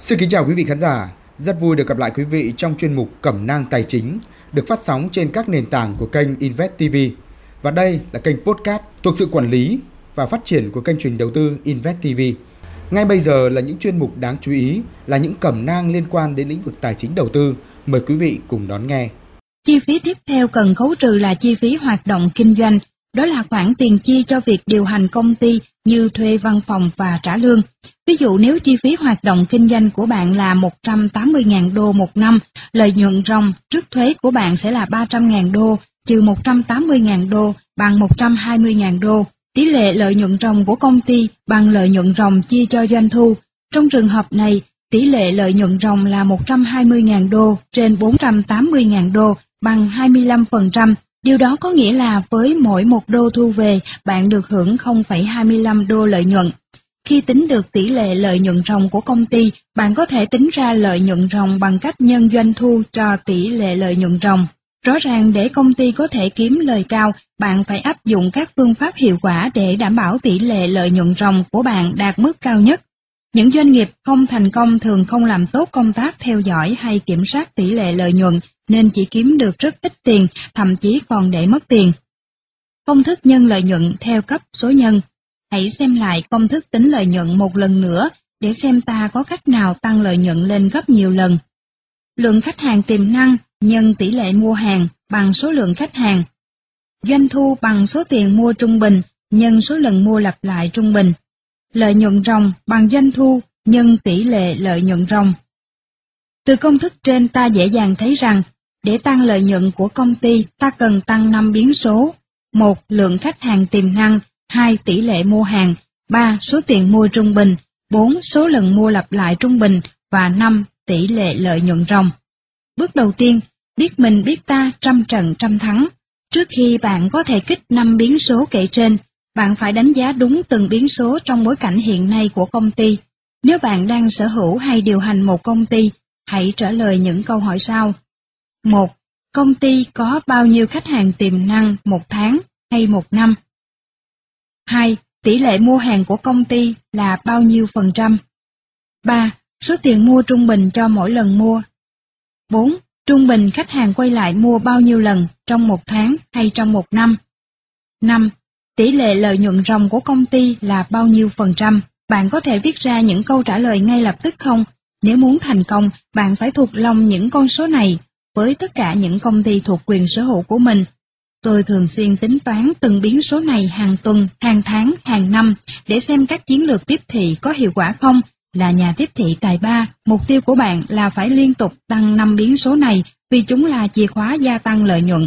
Xin kính chào quý vị khán giả, rất vui được gặp lại quý vị trong chuyên mục Cẩm nang tài chính được phát sóng trên các nền tảng của kênh Invest TV. Và đây là kênh podcast thuộc sự quản lý và phát triển của kênh truyền đầu tư Invest TV. Ngay bây giờ là những chuyên mục đáng chú ý, là những cẩm nang liên quan đến lĩnh vực tài chính đầu tư. Mời quý vị cùng đón nghe. Chi phí tiếp theo cần khấu trừ là chi phí hoạt động kinh doanh, đó là khoản tiền chi cho việc điều hành công ty như thuê văn phòng và trả lương. Ví dụ nếu chi phí hoạt động kinh doanh của bạn là 180.000 đô một năm, lợi nhuận ròng trước thuế của bạn sẽ là 300.000 đô, trừ 180.000 đô bằng 120.000 đô. Tỷ lệ lợi nhuận ròng của công ty bằng lợi nhuận ròng chia cho doanh thu. Trong trường hợp này, tỷ lệ lợi nhuận ròng là 120.000 đô trên 480.000 đô bằng 25%. Điều đó có nghĩa là với mỗi một đô thu về, bạn được hưởng 0,25 đô lợi nhuận. Khi tính được tỷ lệ lợi nhuận ròng của công ty, bạn có thể tính ra lợi nhuận ròng bằng cách nhân doanh thu cho tỷ lệ lợi nhuận ròng. Rõ ràng để công ty có thể kiếm lời cao, bạn phải áp dụng các phương pháp hiệu quả để đảm bảo tỷ lệ lợi nhuận ròng của bạn đạt mức cao nhất. Những doanh nghiệp không thành công thường không làm tốt công tác theo dõi hay kiểm soát tỷ lệ lợi nhuận nên chỉ kiếm được rất ít tiền, thậm chí còn để mất tiền. Công thức nhân lợi nhuận theo cấp số nhân. Hãy xem lại công thức tính lợi nhuận một lần nữa để xem ta có cách nào tăng lợi nhuận lên gấp nhiều lần. Lượng khách hàng tiềm năng nhân tỷ lệ mua hàng bằng số lượng khách hàng. Doanh thu bằng số tiền mua trung bình nhân số lần mua lặp lại trung bình. Lợi nhuận ròng bằng doanh thu nhân tỷ lệ lợi nhuận ròng. Từ công thức trên ta dễ dàng thấy rằng để tăng lợi nhuận của công ty, ta cần tăng 5 biến số. một Lượng khách hàng tiềm năng 2. Tỷ lệ mua hàng 3. Số tiền mua trung bình 4. Số lần mua lặp lại trung bình và 5. Tỷ lệ lợi nhuận ròng. Bước đầu tiên, biết mình biết ta trăm trận trăm thắng. Trước khi bạn có thể kích 5 biến số kể trên, bạn phải đánh giá đúng từng biến số trong bối cảnh hiện nay của công ty. Nếu bạn đang sở hữu hay điều hành một công ty, hãy trả lời những câu hỏi sau. 1. Công ty có bao nhiêu khách hàng tiềm năng một tháng hay một năm? 2. Tỷ lệ mua hàng của công ty là bao nhiêu phần trăm? 3. Số tiền mua trung bình cho mỗi lần mua. 4. Trung bình khách hàng quay lại mua bao nhiêu lần trong một tháng hay trong một năm? 5. Tỷ lệ lợi nhuận ròng của công ty là bao nhiêu phần trăm? Bạn có thể viết ra những câu trả lời ngay lập tức không? Nếu muốn thành công, bạn phải thuộc lòng những con số này với tất cả những công ty thuộc quyền sở hữu của mình. Tôi thường xuyên tính toán từng biến số này hàng tuần, hàng tháng, hàng năm để xem các chiến lược tiếp thị có hiệu quả không. Là nhà tiếp thị tài ba, mục tiêu của bạn là phải liên tục tăng 5 biến số này vì chúng là chìa khóa gia tăng lợi nhuận.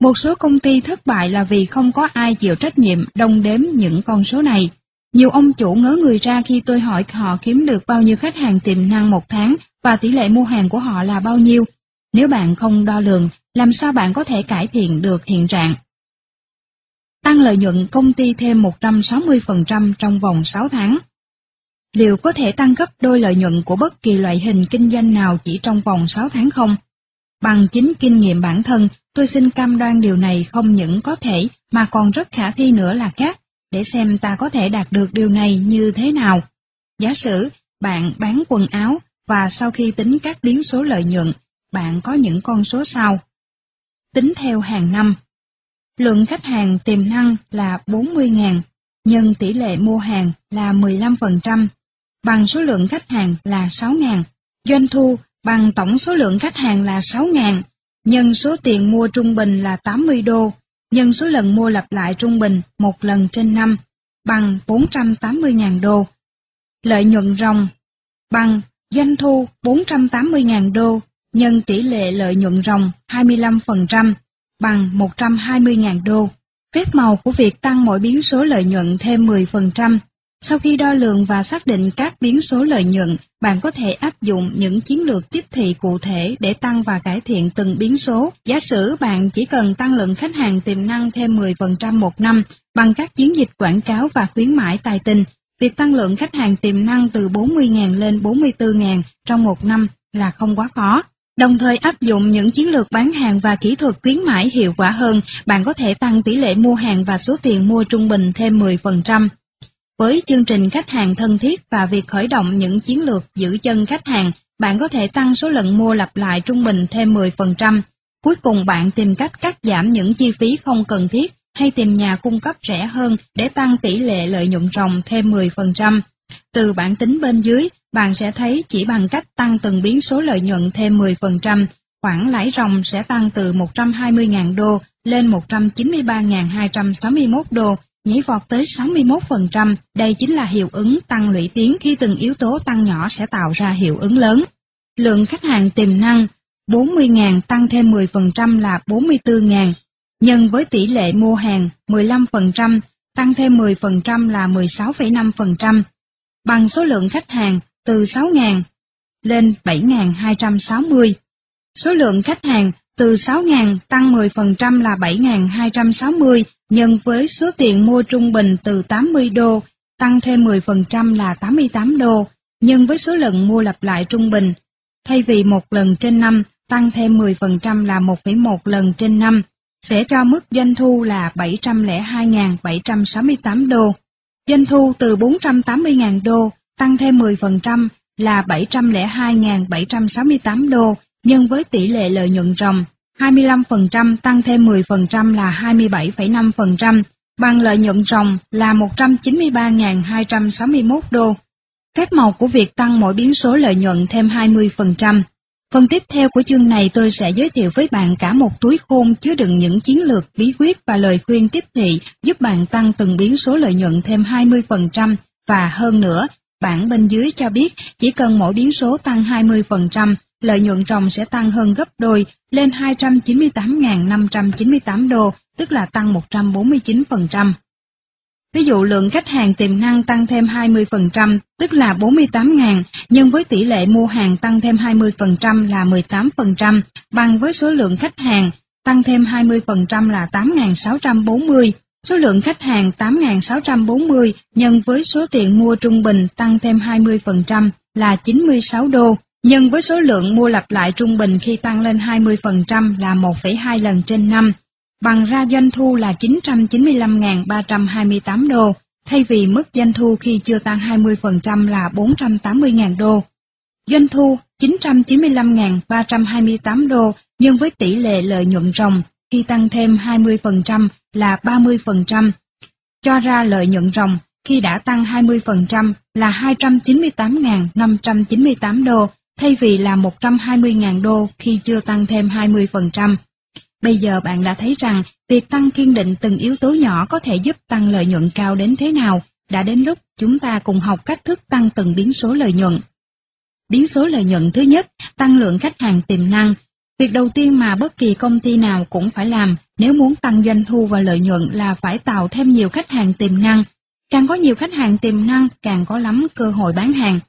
Một số công ty thất bại là vì không có ai chịu trách nhiệm đông đếm những con số này. Nhiều ông chủ ngớ người ra khi tôi hỏi họ kiếm được bao nhiêu khách hàng tiềm năng một tháng và tỷ lệ mua hàng của họ là bao nhiêu. Nếu bạn không đo lường, làm sao bạn có thể cải thiện được hiện trạng? Tăng lợi nhuận công ty thêm 160% trong vòng 6 tháng. Liệu có thể tăng gấp đôi lợi nhuận của bất kỳ loại hình kinh doanh nào chỉ trong vòng 6 tháng không? Bằng chính kinh nghiệm bản thân, tôi xin cam đoan điều này không những có thể mà còn rất khả thi nữa là khác, để xem ta có thể đạt được điều này như thế nào. Giả sử bạn bán quần áo và sau khi tính các biến số lợi nhuận, bạn có những con số sau. Tính theo hàng năm. Lượng khách hàng tiềm năng là 40.000, nhân tỷ lệ mua hàng là 15%, bằng số lượng khách hàng là 6.000. Doanh thu bằng tổng số lượng khách hàng là 6.000, nhân số tiền mua trung bình là 80 đô, nhân số lần mua lặp lại trung bình một lần trên năm, bằng 480.000 đô. Lợi nhuận ròng bằng doanh thu 480.000 đô nhân tỷ lệ lợi nhuận ròng 25% bằng 120.000 đô. Phép màu của việc tăng mỗi biến số lợi nhuận thêm 10%. Sau khi đo lường và xác định các biến số lợi nhuận, bạn có thể áp dụng những chiến lược tiếp thị cụ thể để tăng và cải thiện từng biến số. Giả sử bạn chỉ cần tăng lượng khách hàng tiềm năng thêm 10% một năm bằng các chiến dịch quảng cáo và khuyến mãi tài tình, việc tăng lượng khách hàng tiềm năng từ 40.000 lên 44.000 trong một năm là không quá khó. Đồng thời áp dụng những chiến lược bán hàng và kỹ thuật khuyến mãi hiệu quả hơn, bạn có thể tăng tỷ lệ mua hàng và số tiền mua trung bình thêm 10%. Với chương trình khách hàng thân thiết và việc khởi động những chiến lược giữ chân khách hàng, bạn có thể tăng số lần mua lặp lại trung bình thêm 10%. Cuối cùng bạn tìm cách cắt giảm những chi phí không cần thiết hay tìm nhà cung cấp rẻ hơn để tăng tỷ lệ lợi nhuận ròng thêm 10%. Từ bản tính bên dưới, bạn sẽ thấy chỉ bằng cách tăng từng biến số lợi nhuận thêm 10%, khoản lãi ròng sẽ tăng từ 120.000 đô lên 193.261 đô, nhảy vọt tới 61%. Đây chính là hiệu ứng tăng lũy tiến khi từng yếu tố tăng nhỏ sẽ tạo ra hiệu ứng lớn. Lượng khách hàng tiềm năng 40.000 tăng thêm 10% là 44.000, nhân với tỷ lệ mua hàng 15%, tăng thêm 10% là 16,5%, bằng số lượng khách hàng từ 6.000 lên 7.260. Số lượng khách hàng từ 6.000 tăng 10% là 7.260 nhân với số tiền mua trung bình từ 80 đô tăng thêm 10% là 88 đô nhân với số lần mua lặp lại trung bình. Thay vì một lần trên năm tăng thêm 10% là 1,1 lần trên năm sẽ cho mức doanh thu là 702.768 đô. Doanh thu từ 480.000 đô tăng thêm 10% là 702.768 đô nhân với tỷ lệ lợi nhuận ròng 25% tăng thêm 10% là 27,5%, bằng lợi nhuận ròng là 193.261 đô. Phép màu của việc tăng mỗi biến số lợi nhuận thêm 20%. Phần tiếp theo của chương này tôi sẽ giới thiệu với bạn cả một túi khôn chứa đựng những chiến lược, bí quyết và lời khuyên tiếp thị giúp bạn tăng từng biến số lợi nhuận thêm 20% và hơn nữa, bản bên dưới cho biết chỉ cần mỗi biến số tăng 20%, lợi nhuận ròng sẽ tăng hơn gấp đôi lên 298.598 đô, tức là tăng 149%. Ví dụ lượng khách hàng tiềm năng tăng thêm 20%, tức là 48.000, nhân với tỷ lệ mua hàng tăng thêm 20% là 18%, bằng với số lượng khách hàng tăng thêm 20% là 8.640. Số lượng khách hàng 8.640 nhân với số tiền mua trung bình tăng thêm 20% là 96 đô, nhân với số lượng mua lặp lại trung bình khi tăng lên 20% là 1,2 lần trên năm, bằng ra doanh thu là 995.328 đô, thay vì mức doanh thu khi chưa tăng 20% là 480.000 đô. Doanh thu 995.328 đô nhân với tỷ lệ lợi nhuận ròng khi tăng thêm 20% là 30%, cho ra lợi nhuận ròng khi đã tăng 20% là 298.598 đô thay vì là 120.000 đô khi chưa tăng thêm 20%. Bây giờ bạn đã thấy rằng việc tăng kiên định từng yếu tố nhỏ có thể giúp tăng lợi nhuận cao đến thế nào, đã đến lúc chúng ta cùng học cách thức tăng từng biến số lợi nhuận. Biến số lợi nhuận thứ nhất, tăng lượng khách hàng tiềm năng. Việc đầu tiên mà bất kỳ công ty nào cũng phải làm nếu muốn tăng doanh thu và lợi nhuận là phải tạo thêm nhiều khách hàng tiềm năng. Càng có nhiều khách hàng tiềm năng, càng có lắm cơ hội bán hàng.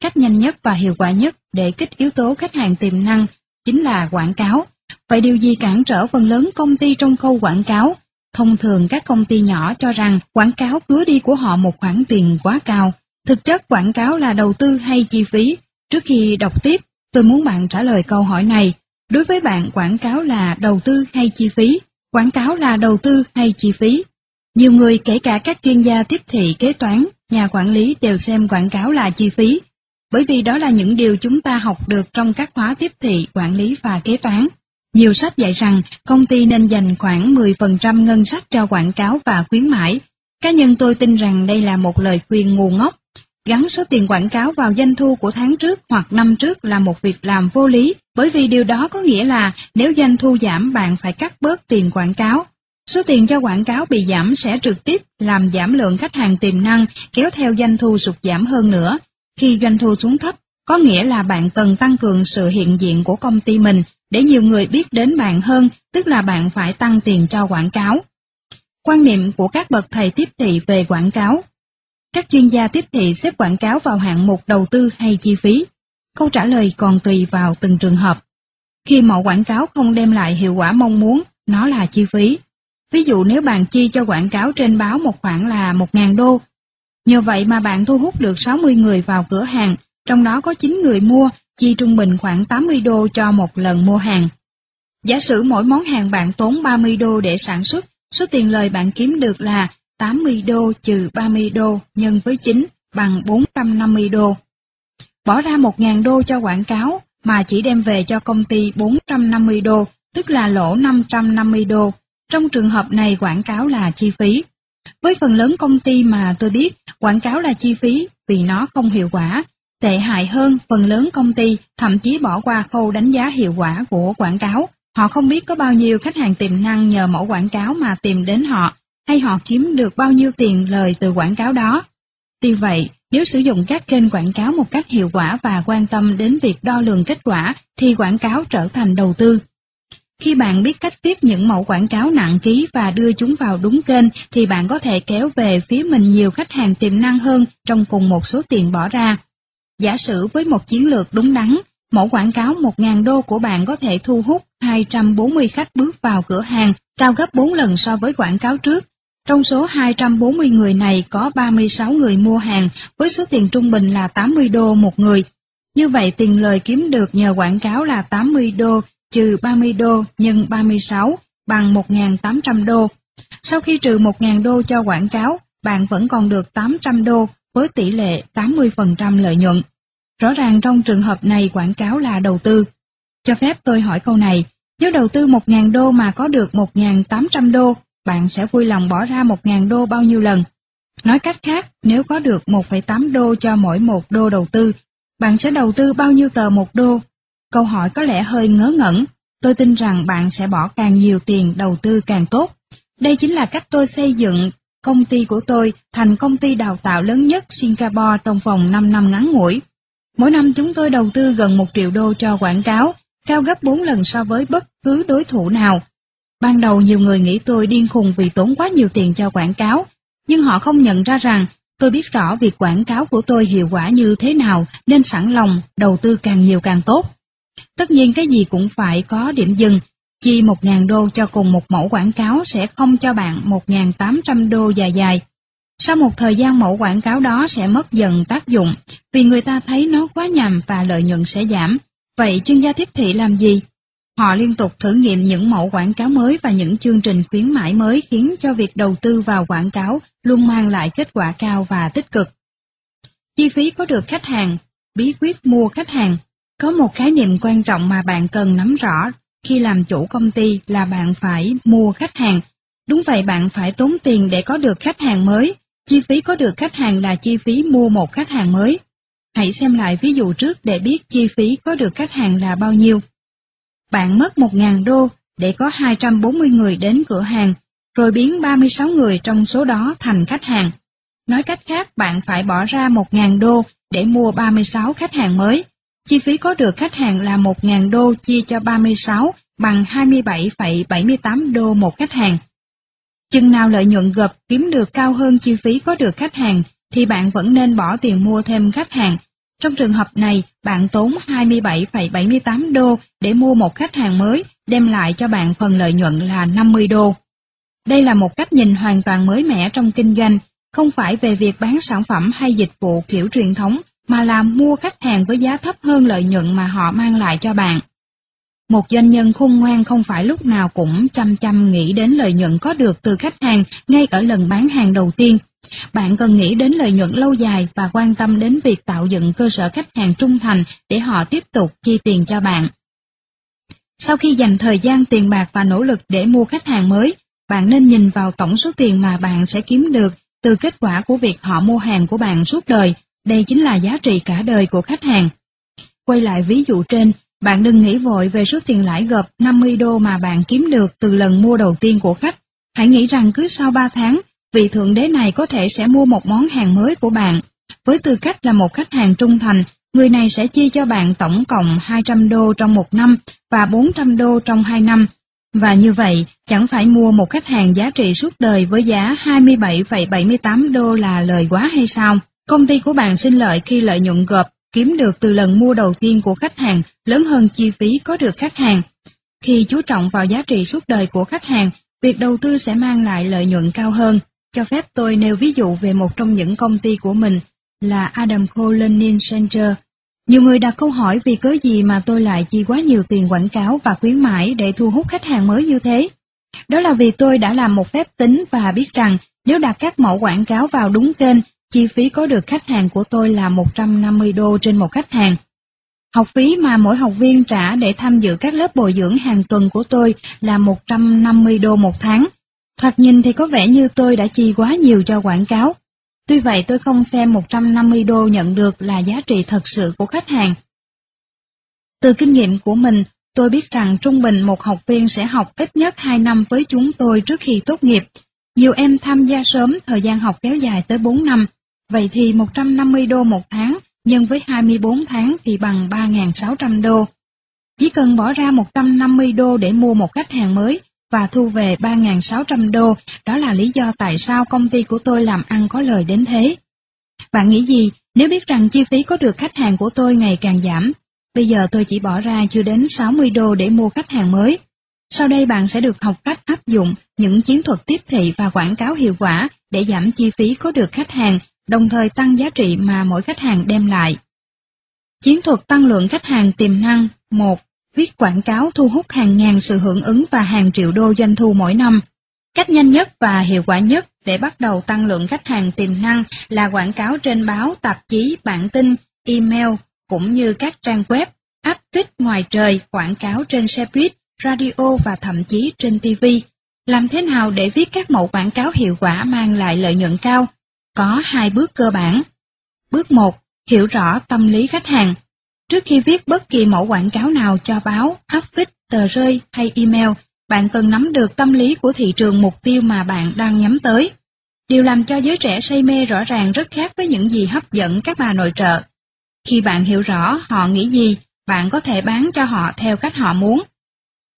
Cách nhanh nhất và hiệu quả nhất để kích yếu tố khách hàng tiềm năng chính là quảng cáo. Vậy điều gì cản trở phần lớn công ty trong khâu quảng cáo? Thông thường các công ty nhỏ cho rằng quảng cáo cứa đi của họ một khoản tiền quá cao. Thực chất quảng cáo là đầu tư hay chi phí? Trước khi đọc tiếp, tôi muốn bạn trả lời câu hỏi này. Đối với bạn quảng cáo là đầu tư hay chi phí? Quảng cáo là đầu tư hay chi phí? Nhiều người kể cả các chuyên gia tiếp thị kế toán, nhà quản lý đều xem quảng cáo là chi phí, bởi vì đó là những điều chúng ta học được trong các khóa tiếp thị, quản lý và kế toán. Nhiều sách dạy rằng công ty nên dành khoảng 10% ngân sách cho quảng cáo và khuyến mãi. Cá nhân tôi tin rằng đây là một lời khuyên ngu ngốc. Gắn số tiền quảng cáo vào doanh thu của tháng trước hoặc năm trước là một việc làm vô lý, bởi vì điều đó có nghĩa là nếu doanh thu giảm bạn phải cắt bớt tiền quảng cáo. Số tiền cho quảng cáo bị giảm sẽ trực tiếp làm giảm lượng khách hàng tiềm năng, kéo theo doanh thu sụt giảm hơn nữa. Khi doanh thu xuống thấp, có nghĩa là bạn cần tăng cường sự hiện diện của công ty mình để nhiều người biết đến bạn hơn, tức là bạn phải tăng tiền cho quảng cáo. Quan niệm của các bậc thầy tiếp thị về quảng cáo các chuyên gia tiếp thị xếp quảng cáo vào hạng mục đầu tư hay chi phí. Câu trả lời còn tùy vào từng trường hợp. Khi mẫu quảng cáo không đem lại hiệu quả mong muốn, nó là chi phí. Ví dụ nếu bạn chi cho quảng cáo trên báo một khoản là 1.000 đô, nhờ vậy mà bạn thu hút được 60 người vào cửa hàng, trong đó có 9 người mua, chi trung bình khoảng 80 đô cho một lần mua hàng. Giả sử mỗi món hàng bạn tốn 30 đô để sản xuất, số tiền lời bạn kiếm được là 80 đô trừ 30 đô nhân với 9 bằng 450 đô. Bỏ ra 1.000 đô cho quảng cáo mà chỉ đem về cho công ty 450 đô, tức là lỗ 550 đô. Trong trường hợp này quảng cáo là chi phí. Với phần lớn công ty mà tôi biết, quảng cáo là chi phí vì nó không hiệu quả. Tệ hại hơn, phần lớn công ty thậm chí bỏ qua khâu đánh giá hiệu quả của quảng cáo. Họ không biết có bao nhiêu khách hàng tiềm năng nhờ mẫu quảng cáo mà tìm đến họ, hay họ kiếm được bao nhiêu tiền lời từ quảng cáo đó. Tuy vậy, nếu sử dụng các kênh quảng cáo một cách hiệu quả và quan tâm đến việc đo lường kết quả, thì quảng cáo trở thành đầu tư. Khi bạn biết cách viết những mẫu quảng cáo nặng ký và đưa chúng vào đúng kênh, thì bạn có thể kéo về phía mình nhiều khách hàng tiềm năng hơn trong cùng một số tiền bỏ ra. Giả sử với một chiến lược đúng đắn, mẫu quảng cáo 1.000 đô của bạn có thể thu hút 240 khách bước vào cửa hàng, cao gấp 4 lần so với quảng cáo trước, trong số 240 người này có 36 người mua hàng với số tiền trung bình là 80 đô một người. Như vậy tiền lời kiếm được nhờ quảng cáo là 80 đô trừ 30 đô nhân 36 bằng 1.800 đô. Sau khi trừ 1.000 đô cho quảng cáo, bạn vẫn còn được 800 đô với tỷ lệ 80% lợi nhuận. Rõ ràng trong trường hợp này quảng cáo là đầu tư. Cho phép tôi hỏi câu này, nếu đầu tư 1.000 đô mà có được 1.800 đô bạn sẽ vui lòng bỏ ra 1.000 đô bao nhiêu lần. Nói cách khác, nếu có được 1,8 đô cho mỗi một đô đầu tư, bạn sẽ đầu tư bao nhiêu tờ một đô? Câu hỏi có lẽ hơi ngớ ngẩn, tôi tin rằng bạn sẽ bỏ càng nhiều tiền đầu tư càng tốt. Đây chính là cách tôi xây dựng công ty của tôi thành công ty đào tạo lớn nhất Singapore trong vòng 5 năm ngắn ngủi. Mỗi năm chúng tôi đầu tư gần 1 triệu đô cho quảng cáo, cao gấp 4 lần so với bất cứ đối thủ nào. Ban đầu nhiều người nghĩ tôi điên khùng vì tốn quá nhiều tiền cho quảng cáo, nhưng họ không nhận ra rằng tôi biết rõ việc quảng cáo của tôi hiệu quả như thế nào nên sẵn lòng đầu tư càng nhiều càng tốt. Tất nhiên cái gì cũng phải có điểm dừng, chi 1.000 đô cho cùng một mẫu quảng cáo sẽ không cho bạn 1.800 đô dài dài. Sau một thời gian mẫu quảng cáo đó sẽ mất dần tác dụng vì người ta thấy nó quá nhầm và lợi nhuận sẽ giảm. Vậy chuyên gia tiếp thị làm gì? Họ liên tục thử nghiệm những mẫu quảng cáo mới và những chương trình khuyến mãi mới khiến cho việc đầu tư vào quảng cáo luôn mang lại kết quả cao và tích cực. Chi phí có được khách hàng, bí quyết mua khách hàng. Có một khái niệm quan trọng mà bạn cần nắm rõ khi làm chủ công ty là bạn phải mua khách hàng. Đúng vậy bạn phải tốn tiền để có được khách hàng mới. Chi phí có được khách hàng là chi phí mua một khách hàng mới. Hãy xem lại ví dụ trước để biết chi phí có được khách hàng là bao nhiêu bạn mất 1.000 đô để có 240 người đến cửa hàng, rồi biến 36 người trong số đó thành khách hàng. Nói cách khác, bạn phải bỏ ra 1.000 đô để mua 36 khách hàng mới. Chi phí có được khách hàng là 1.000 đô chia cho 36 bằng 27,78 đô một khách hàng. Chừng nào lợi nhuận gộp kiếm được cao hơn chi phí có được khách hàng, thì bạn vẫn nên bỏ tiền mua thêm khách hàng trong trường hợp này, bạn tốn 27,78 đô để mua một khách hàng mới, đem lại cho bạn phần lợi nhuận là 50 đô. Đây là một cách nhìn hoàn toàn mới mẻ trong kinh doanh, không phải về việc bán sản phẩm hay dịch vụ kiểu truyền thống, mà là mua khách hàng với giá thấp hơn lợi nhuận mà họ mang lại cho bạn. Một doanh nhân khôn ngoan không phải lúc nào cũng chăm chăm nghĩ đến lợi nhuận có được từ khách hàng ngay ở lần bán hàng đầu tiên, bạn cần nghĩ đến lợi nhuận lâu dài và quan tâm đến việc tạo dựng cơ sở khách hàng trung thành để họ tiếp tục chi tiền cho bạn. Sau khi dành thời gian tiền bạc và nỗ lực để mua khách hàng mới, bạn nên nhìn vào tổng số tiền mà bạn sẽ kiếm được từ kết quả của việc họ mua hàng của bạn suốt đời, đây chính là giá trị cả đời của khách hàng. Quay lại ví dụ trên, bạn đừng nghĩ vội về số tiền lãi gộp 50 đô mà bạn kiếm được từ lần mua đầu tiên của khách. Hãy nghĩ rằng cứ sau 3 tháng, vị thượng đế này có thể sẽ mua một món hàng mới của bạn. Với tư cách là một khách hàng trung thành, người này sẽ chia cho bạn tổng cộng 200 đô trong một năm và 400 đô trong hai năm. Và như vậy, chẳng phải mua một khách hàng giá trị suốt đời với giá 27,78 đô là lời quá hay sao? Công ty của bạn sinh lợi khi lợi nhuận gộp kiếm được từ lần mua đầu tiên của khách hàng lớn hơn chi phí có được khách hàng. Khi chú trọng vào giá trị suốt đời của khách hàng, việc đầu tư sẽ mang lại lợi nhuận cao hơn. Cho phép tôi nêu ví dụ về một trong những công ty của mình là Adam Learning Center. Nhiều người đặt câu hỏi vì cớ gì mà tôi lại chi quá nhiều tiền quảng cáo và khuyến mãi để thu hút khách hàng mới như thế. Đó là vì tôi đã làm một phép tính và biết rằng Nếu đặt các mẫu quảng cáo vào đúng kênh, chi phí có được khách hàng của tôi là 150 đô trên một khách hàng. Học phí mà mỗi học viên trả để tham dự các lớp bồi dưỡng hàng tuần của tôi là 150 đô một tháng. Thoạt nhìn thì có vẻ như tôi đã chi quá nhiều cho quảng cáo. Tuy vậy tôi không xem 150 đô nhận được là giá trị thật sự của khách hàng. Từ kinh nghiệm của mình, tôi biết rằng trung bình một học viên sẽ học ít nhất 2 năm với chúng tôi trước khi tốt nghiệp. Nhiều em tham gia sớm, thời gian học kéo dài tới 4 năm. Vậy thì 150 đô một tháng nhân với 24 tháng thì bằng 3.600 đô. Chỉ cần bỏ ra 150 đô để mua một khách hàng mới và thu về 3.600 đô, đó là lý do tại sao công ty của tôi làm ăn có lời đến thế. Bạn nghĩ gì nếu biết rằng chi phí có được khách hàng của tôi ngày càng giảm? Bây giờ tôi chỉ bỏ ra chưa đến 60 đô để mua khách hàng mới. Sau đây bạn sẽ được học cách áp dụng những chiến thuật tiếp thị và quảng cáo hiệu quả để giảm chi phí có được khách hàng đồng thời tăng giá trị mà mỗi khách hàng đem lại. Chiến thuật tăng lượng khách hàng tiềm năng 1. Viết quảng cáo thu hút hàng ngàn sự hưởng ứng và hàng triệu đô doanh thu mỗi năm. Cách nhanh nhất và hiệu quả nhất để bắt đầu tăng lượng khách hàng tiềm năng là quảng cáo trên báo, tạp chí, bản tin, email, cũng như các trang web, áp tích ngoài trời, quảng cáo trên xe buýt, radio và thậm chí trên TV. Làm thế nào để viết các mẫu quảng cáo hiệu quả mang lại lợi nhuận cao? Có hai bước cơ bản. Bước 1. Hiểu rõ tâm lý khách hàng. Trước khi viết bất kỳ mẫu quảng cáo nào cho báo, áp phích, tờ rơi hay email, bạn cần nắm được tâm lý của thị trường mục tiêu mà bạn đang nhắm tới. Điều làm cho giới trẻ say mê rõ ràng rất khác với những gì hấp dẫn các bà nội trợ. Khi bạn hiểu rõ họ nghĩ gì, bạn có thể bán cho họ theo cách họ muốn.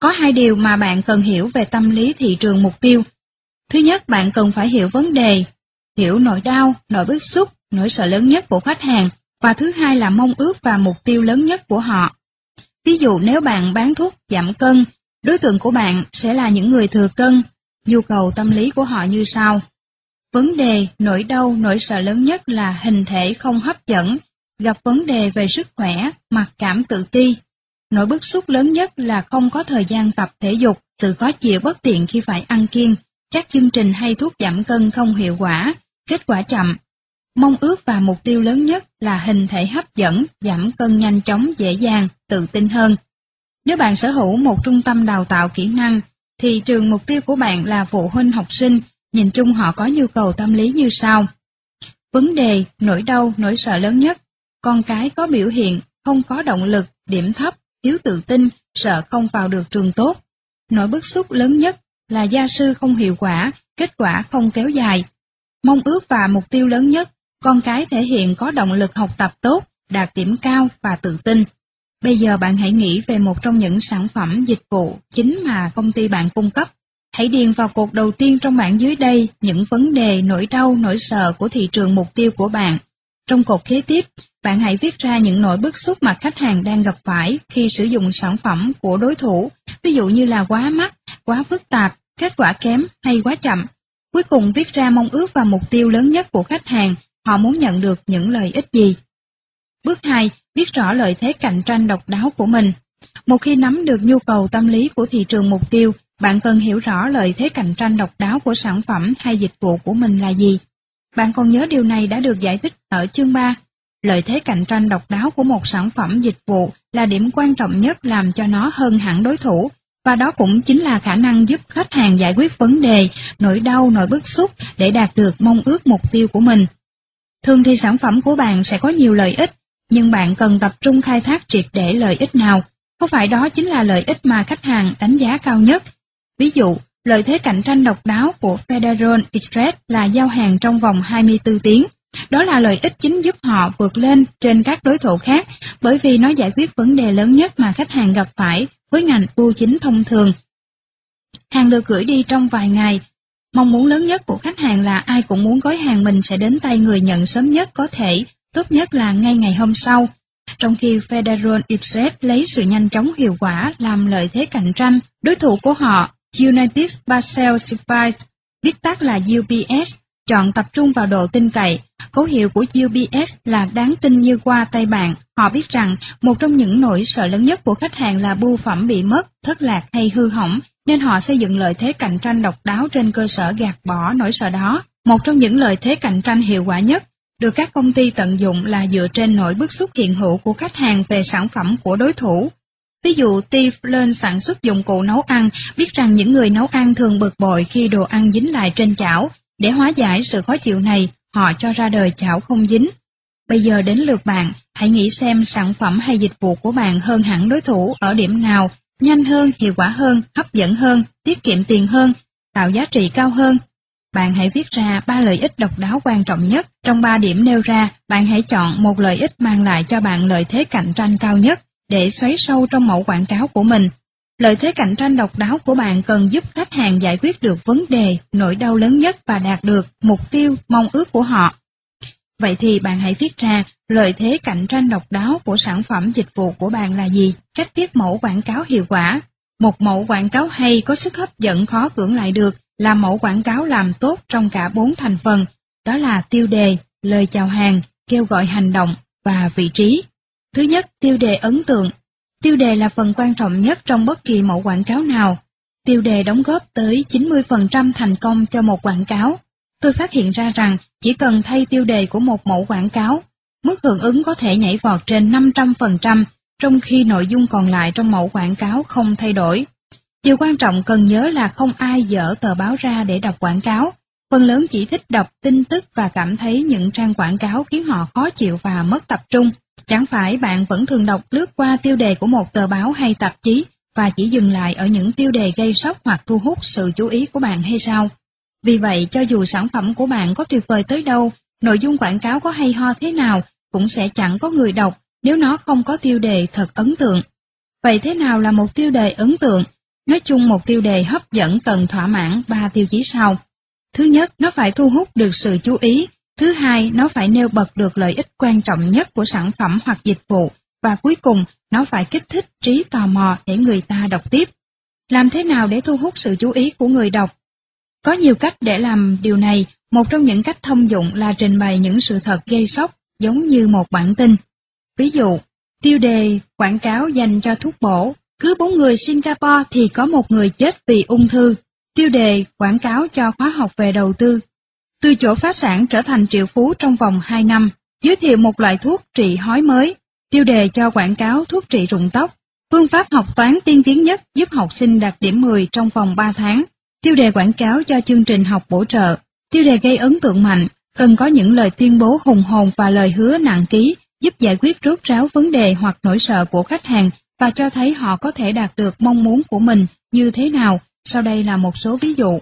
Có hai điều mà bạn cần hiểu về tâm lý thị trường mục tiêu. Thứ nhất, bạn cần phải hiểu vấn đề hiểu nỗi đau, nỗi bức xúc, nỗi sợ lớn nhất của khách hàng, và thứ hai là mong ước và mục tiêu lớn nhất của họ. Ví dụ nếu bạn bán thuốc giảm cân, đối tượng của bạn sẽ là những người thừa cân, nhu cầu tâm lý của họ như sau. Vấn đề, nỗi đau, nỗi sợ lớn nhất là hình thể không hấp dẫn, gặp vấn đề về sức khỏe, mặc cảm tự ti. Nỗi bức xúc lớn nhất là không có thời gian tập thể dục, sự khó chịu bất tiện khi phải ăn kiêng, các chương trình hay thuốc giảm cân không hiệu quả, Kết quả chậm. Mong ước và mục tiêu lớn nhất là hình thể hấp dẫn, giảm cân nhanh chóng dễ dàng, tự tin hơn. Nếu bạn sở hữu một trung tâm đào tạo kỹ năng, thì trường mục tiêu của bạn là phụ huynh học sinh, nhìn chung họ có nhu cầu tâm lý như sau. Vấn đề, nỗi đau, nỗi sợ lớn nhất, con cái có biểu hiện, không có động lực, điểm thấp, thiếu tự tin, sợ không vào được trường tốt. Nỗi bức xúc lớn nhất là gia sư không hiệu quả, kết quả không kéo dài, Mong ước và mục tiêu lớn nhất, con cái thể hiện có động lực học tập tốt, đạt điểm cao và tự tin. Bây giờ bạn hãy nghĩ về một trong những sản phẩm dịch vụ chính mà công ty bạn cung cấp. Hãy điền vào cột đầu tiên trong bảng dưới đây những vấn đề, nỗi đau, nỗi sợ của thị trường mục tiêu của bạn. Trong cột kế tiếp, bạn hãy viết ra những nỗi bức xúc mà khách hàng đang gặp phải khi sử dụng sản phẩm của đối thủ, ví dụ như là quá mắc, quá phức tạp, kết quả kém hay quá chậm. Cuối cùng viết ra mong ước và mục tiêu lớn nhất của khách hàng, họ muốn nhận được những lợi ích gì. Bước 2. biết rõ lợi thế cạnh tranh độc đáo của mình. Một khi nắm được nhu cầu tâm lý của thị trường mục tiêu, bạn cần hiểu rõ lợi thế cạnh tranh độc đáo của sản phẩm hay dịch vụ của mình là gì. Bạn còn nhớ điều này đã được giải thích ở chương 3. Lợi thế cạnh tranh độc đáo của một sản phẩm dịch vụ là điểm quan trọng nhất làm cho nó hơn hẳn đối thủ và đó cũng chính là khả năng giúp khách hàng giải quyết vấn đề, nỗi đau, nỗi bức xúc để đạt được mong ước mục tiêu của mình. Thường thì sản phẩm của bạn sẽ có nhiều lợi ích, nhưng bạn cần tập trung khai thác triệt để lợi ích nào. Có phải đó chính là lợi ích mà khách hàng đánh giá cao nhất? Ví dụ, lợi thế cạnh tranh độc đáo của Federal Express là giao hàng trong vòng 24 tiếng. Đó là lợi ích chính giúp họ vượt lên trên các đối thủ khác, bởi vì nó giải quyết vấn đề lớn nhất mà khách hàng gặp phải với ngành bưu chính thông thường. Hàng được gửi đi trong vài ngày. Mong muốn lớn nhất của khách hàng là ai cũng muốn gói hàng mình sẽ đến tay người nhận sớm nhất có thể, tốt nhất là ngay ngày hôm sau. Trong khi Federal Express lấy sự nhanh chóng hiệu quả làm lợi thế cạnh tranh, đối thủ của họ, United Parcel Service, viết tắt là UPS, chọn tập trung vào độ tin cậy. Cố hiệu của UBS là đáng tin như qua tay bạn. Họ biết rằng một trong những nỗi sợ lớn nhất của khách hàng là bưu phẩm bị mất, thất lạc hay hư hỏng, nên họ xây dựng lợi thế cạnh tranh độc đáo trên cơ sở gạt bỏ nỗi sợ đó. Một trong những lợi thế cạnh tranh hiệu quả nhất được các công ty tận dụng là dựa trên nỗi bức xúc hiện hữu của khách hàng về sản phẩm của đối thủ. Ví dụ Teflon sản xuất dụng cụ nấu ăn, biết rằng những người nấu ăn thường bực bội khi đồ ăn dính lại trên chảo. Để hóa giải sự khó chịu này, họ cho ra đời chảo không dính. Bây giờ đến lượt bạn, hãy nghĩ xem sản phẩm hay dịch vụ của bạn hơn hẳn đối thủ ở điểm nào, nhanh hơn, hiệu quả hơn, hấp dẫn hơn, tiết kiệm tiền hơn, tạo giá trị cao hơn. Bạn hãy viết ra ba lợi ích độc đáo quan trọng nhất. Trong ba điểm nêu ra, bạn hãy chọn một lợi ích mang lại cho bạn lợi thế cạnh tranh cao nhất để xoáy sâu trong mẫu quảng cáo của mình. Lợi thế cạnh tranh độc đáo của bạn cần giúp khách hàng giải quyết được vấn đề, nỗi đau lớn nhất và đạt được mục tiêu, mong ước của họ. Vậy thì bạn hãy viết ra lợi thế cạnh tranh độc đáo của sản phẩm dịch vụ của bạn là gì, cách viết mẫu quảng cáo hiệu quả. Một mẫu quảng cáo hay có sức hấp dẫn khó cưỡng lại được là mẫu quảng cáo làm tốt trong cả bốn thành phần, đó là tiêu đề, lời chào hàng, kêu gọi hành động và vị trí. Thứ nhất, tiêu đề ấn tượng. Tiêu đề là phần quan trọng nhất trong bất kỳ mẫu quảng cáo nào. Tiêu đề đóng góp tới 90% thành công cho một quảng cáo. Tôi phát hiện ra rằng chỉ cần thay tiêu đề của một mẫu quảng cáo, mức hưởng ứng có thể nhảy vọt trên 500%, trong khi nội dung còn lại trong mẫu quảng cáo không thay đổi. Điều quan trọng cần nhớ là không ai dở tờ báo ra để đọc quảng cáo. Phần lớn chỉ thích đọc tin tức và cảm thấy những trang quảng cáo khiến họ khó chịu và mất tập trung. Chẳng phải bạn vẫn thường đọc lướt qua tiêu đề của một tờ báo hay tạp chí và chỉ dừng lại ở những tiêu đề gây sốc hoặc thu hút sự chú ý của bạn hay sao? Vì vậy, cho dù sản phẩm của bạn có tuyệt vời tới đâu, nội dung quảng cáo có hay ho thế nào, cũng sẽ chẳng có người đọc nếu nó không có tiêu đề thật ấn tượng. Vậy thế nào là một tiêu đề ấn tượng? Nói chung một tiêu đề hấp dẫn cần thỏa mãn ba tiêu chí sau. Thứ nhất, nó phải thu hút được sự chú ý. Thứ hai, nó phải nêu bật được lợi ích quan trọng nhất của sản phẩm hoặc dịch vụ. Và cuối cùng, nó phải kích thích trí tò mò để người ta đọc tiếp. Làm thế nào để thu hút sự chú ý của người đọc? Có nhiều cách để làm điều này, một trong những cách thông dụng là trình bày những sự thật gây sốc, giống như một bản tin. Ví dụ, tiêu đề quảng cáo dành cho thuốc bổ, cứ bốn người Singapore thì có một người chết vì ung thư. Tiêu đề quảng cáo cho khóa học về đầu tư. Từ chỗ phá sản trở thành triệu phú trong vòng 2 năm, giới thiệu một loại thuốc trị hói mới. Tiêu đề cho quảng cáo thuốc trị rụng tóc. Phương pháp học toán tiên tiến nhất giúp học sinh đạt điểm 10 trong vòng 3 tháng. Tiêu đề quảng cáo cho chương trình học bổ trợ. Tiêu đề gây ấn tượng mạnh, cần có những lời tuyên bố hùng hồn và lời hứa nặng ký, giúp giải quyết rốt ráo vấn đề hoặc nỗi sợ của khách hàng và cho thấy họ có thể đạt được mong muốn của mình như thế nào. Sau đây là một số ví dụ.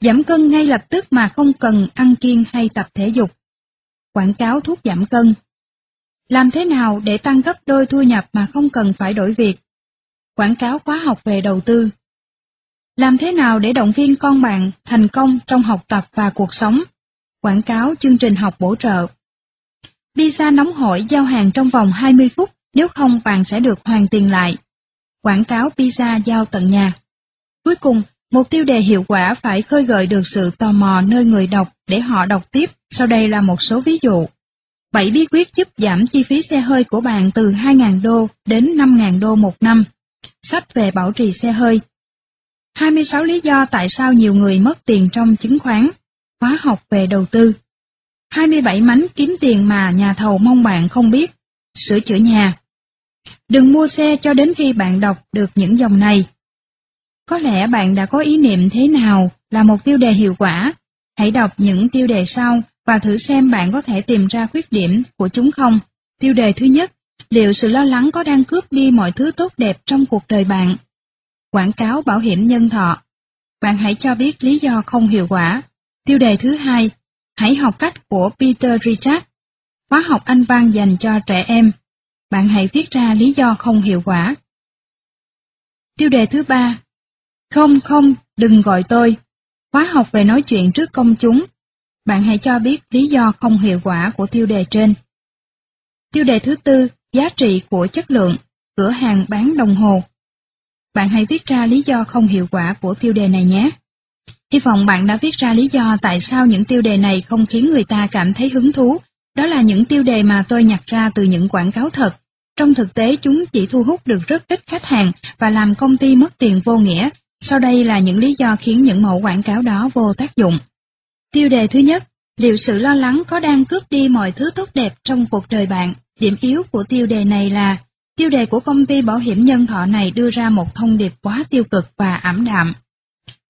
Giảm cân ngay lập tức mà không cần ăn kiêng hay tập thể dục. Quảng cáo thuốc giảm cân. Làm thế nào để tăng gấp đôi thu nhập mà không cần phải đổi việc? Quảng cáo khóa học về đầu tư. Làm thế nào để động viên con bạn thành công trong học tập và cuộc sống? Quảng cáo chương trình học bổ trợ. Pizza nóng hổi giao hàng trong vòng 20 phút nếu không bạn sẽ được hoàn tiền lại. Quảng cáo pizza giao tận nhà. Cuối cùng, một tiêu đề hiệu quả phải khơi gợi được sự tò mò nơi người đọc để họ đọc tiếp. Sau đây là một số ví dụ. 7 bí quyết giúp giảm chi phí xe hơi của bạn từ 2.000 đô đến 5.000 đô một năm. Sách về bảo trì xe hơi. 26 lý do tại sao nhiều người mất tiền trong chứng khoán. Khóa học về đầu tư. 27 mánh kiếm tiền mà nhà thầu mong bạn không biết. Sửa chữa nhà. Đừng mua xe cho đến khi bạn đọc được những dòng này. Có lẽ bạn đã có ý niệm thế nào là một tiêu đề hiệu quả. Hãy đọc những tiêu đề sau và thử xem bạn có thể tìm ra khuyết điểm của chúng không. Tiêu đề thứ nhất, liệu sự lo lắng có đang cướp đi mọi thứ tốt đẹp trong cuộc đời bạn? Quảng cáo bảo hiểm nhân thọ. Bạn hãy cho biết lý do không hiệu quả. Tiêu đề thứ hai, hãy học cách của Peter Richard. Khóa học Anh văn dành cho trẻ em bạn hãy viết ra lý do không hiệu quả. Tiêu đề thứ ba không không, đừng gọi tôi. Khóa học về nói chuyện trước công chúng. Bạn hãy cho biết lý do không hiệu quả của tiêu đề trên. Tiêu đề thứ tư, giá trị của chất lượng, cửa hàng bán đồng hồ. Bạn hãy viết ra lý do không hiệu quả của tiêu đề này nhé. Hy vọng bạn đã viết ra lý do tại sao những tiêu đề này không khiến người ta cảm thấy hứng thú đó là những tiêu đề mà tôi nhặt ra từ những quảng cáo thật. Trong thực tế chúng chỉ thu hút được rất ít khách hàng và làm công ty mất tiền vô nghĩa. Sau đây là những lý do khiến những mẫu quảng cáo đó vô tác dụng. Tiêu đề thứ nhất, liệu sự lo lắng có đang cướp đi mọi thứ tốt đẹp trong cuộc đời bạn? Điểm yếu của tiêu đề này là, tiêu đề của công ty bảo hiểm nhân thọ này đưa ra một thông điệp quá tiêu cực và ảm đạm.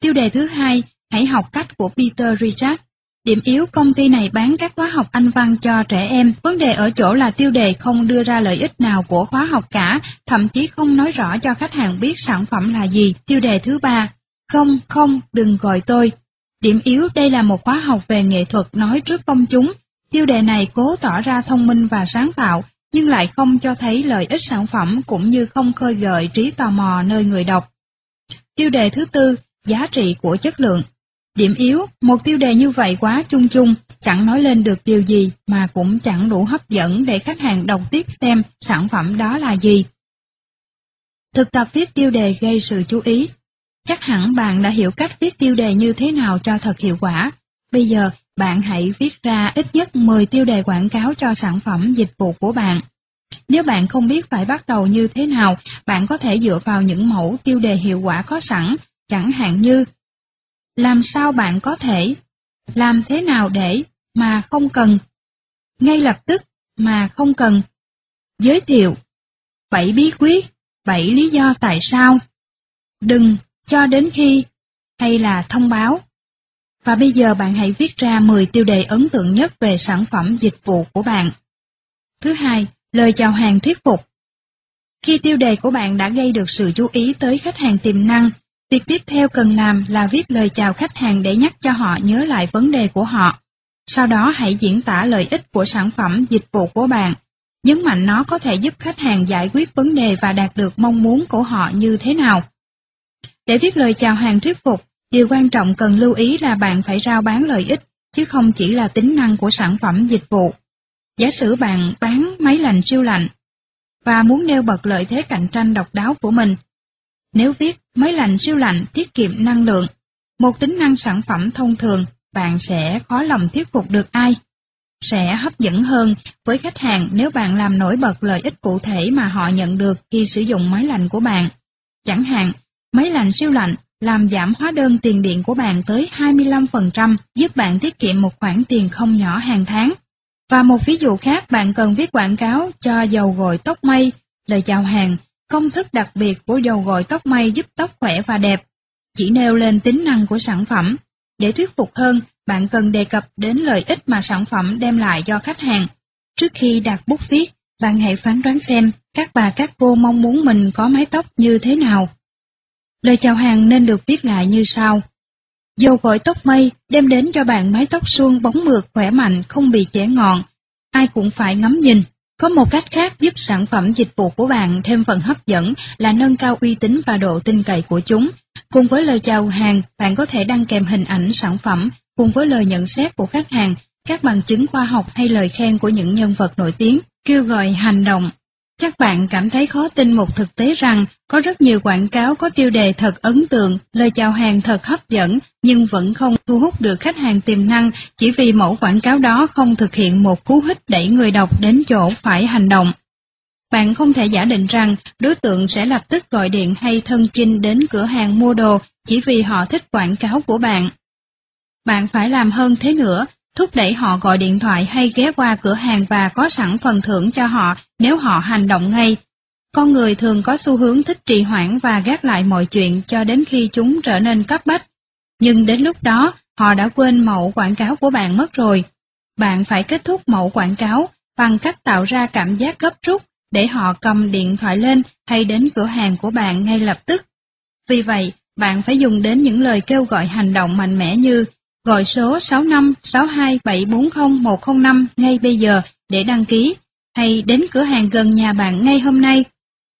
Tiêu đề thứ hai, hãy học cách của Peter Richard. Điểm yếu công ty này bán các khóa học Anh văn cho trẻ em, vấn đề ở chỗ là tiêu đề không đưa ra lợi ích nào của khóa học cả, thậm chí không nói rõ cho khách hàng biết sản phẩm là gì. Tiêu đề thứ ba, không, không, đừng gọi tôi. Điểm yếu đây là một khóa học về nghệ thuật nói trước công chúng. Tiêu đề này cố tỏ ra thông minh và sáng tạo, nhưng lại không cho thấy lợi ích sản phẩm cũng như không khơi gợi trí tò mò nơi người đọc. Tiêu đề thứ tư, giá trị của chất lượng. Điểm yếu, một tiêu đề như vậy quá chung chung, chẳng nói lên được điều gì mà cũng chẳng đủ hấp dẫn để khách hàng đọc tiếp xem sản phẩm đó là gì. Thực tập viết tiêu đề gây sự chú ý. Chắc hẳn bạn đã hiểu cách viết tiêu đề như thế nào cho thật hiệu quả. Bây giờ, bạn hãy viết ra ít nhất 10 tiêu đề quảng cáo cho sản phẩm dịch vụ của bạn. Nếu bạn không biết phải bắt đầu như thế nào, bạn có thể dựa vào những mẫu tiêu đề hiệu quả có sẵn, chẳng hạn như làm sao bạn có thể, làm thế nào để, mà không cần, ngay lập tức, mà không cần, giới thiệu, bảy bí quyết, bảy lý do tại sao, đừng, cho đến khi, hay là thông báo. Và bây giờ bạn hãy viết ra 10 tiêu đề ấn tượng nhất về sản phẩm dịch vụ của bạn. Thứ hai, lời chào hàng thuyết phục. Khi tiêu đề của bạn đã gây được sự chú ý tới khách hàng tiềm năng, việc tiếp theo cần làm là viết lời chào khách hàng để nhắc cho họ nhớ lại vấn đề của họ. Sau đó hãy diễn tả lợi ích của sản phẩm dịch vụ của bạn, nhấn mạnh nó có thể giúp khách hàng giải quyết vấn đề và đạt được mong muốn của họ như thế nào. Để viết lời chào hàng thuyết phục, điều quan trọng cần lưu ý là bạn phải rao bán lợi ích, chứ không chỉ là tính năng của sản phẩm dịch vụ. Giả sử bạn bán máy lạnh siêu lạnh và muốn nêu bật lợi thế cạnh tranh độc đáo của mình. Nếu viết máy lạnh siêu lạnh tiết kiệm năng lượng, một tính năng sản phẩm thông thường, bạn sẽ khó lòng thuyết phục được ai. Sẽ hấp dẫn hơn với khách hàng nếu bạn làm nổi bật lợi ích cụ thể mà họ nhận được khi sử dụng máy lạnh của bạn. Chẳng hạn, máy lạnh siêu lạnh làm giảm hóa đơn tiền điện của bạn tới 25%, giúp bạn tiết kiệm một khoản tiền không nhỏ hàng tháng. Và một ví dụ khác bạn cần viết quảng cáo cho dầu gội tóc mây, lời chào hàng, công thức đặc biệt của dầu gội tóc mây giúp tóc khỏe và đẹp. Chỉ nêu lên tính năng của sản phẩm. Để thuyết phục hơn, bạn cần đề cập đến lợi ích mà sản phẩm đem lại cho khách hàng. Trước khi đặt bút viết, bạn hãy phán đoán xem các bà các cô mong muốn mình có mái tóc như thế nào. Lời chào hàng nên được viết lại như sau. Dầu gội tóc mây đem đến cho bạn mái tóc suông bóng mượt khỏe mạnh không bị chẻ ngọn. Ai cũng phải ngắm nhìn. Có một cách khác giúp sản phẩm dịch vụ của bạn thêm phần hấp dẫn là nâng cao uy tín và độ tin cậy của chúng. Cùng với lời chào hàng, bạn có thể đăng kèm hình ảnh sản phẩm, cùng với lời nhận xét của khách hàng, các bằng chứng khoa học hay lời khen của những nhân vật nổi tiếng, kêu gọi hành động, Chắc bạn cảm thấy khó tin một thực tế rằng có rất nhiều quảng cáo có tiêu đề thật ấn tượng, lời chào hàng thật hấp dẫn nhưng vẫn không thu hút được khách hàng tiềm năng chỉ vì mẫu quảng cáo đó không thực hiện một cú hích đẩy người đọc đến chỗ phải hành động. Bạn không thể giả định rằng đối tượng sẽ lập tức gọi điện hay thân chinh đến cửa hàng mua đồ chỉ vì họ thích quảng cáo của bạn. Bạn phải làm hơn thế nữa, thúc đẩy họ gọi điện thoại hay ghé qua cửa hàng và có sẵn phần thưởng cho họ nếu họ hành động ngay. Con người thường có xu hướng thích trì hoãn và gác lại mọi chuyện cho đến khi chúng trở nên cấp bách. Nhưng đến lúc đó, họ đã quên mẫu quảng cáo của bạn mất rồi. Bạn phải kết thúc mẫu quảng cáo bằng cách tạo ra cảm giác gấp rút để họ cầm điện thoại lên hay đến cửa hàng của bạn ngay lập tức. Vì vậy, bạn phải dùng đến những lời kêu gọi hành động mạnh mẽ như Gọi số 6562740105 ngay bây giờ để đăng ký, hay đến cửa hàng gần nhà bạn ngay hôm nay.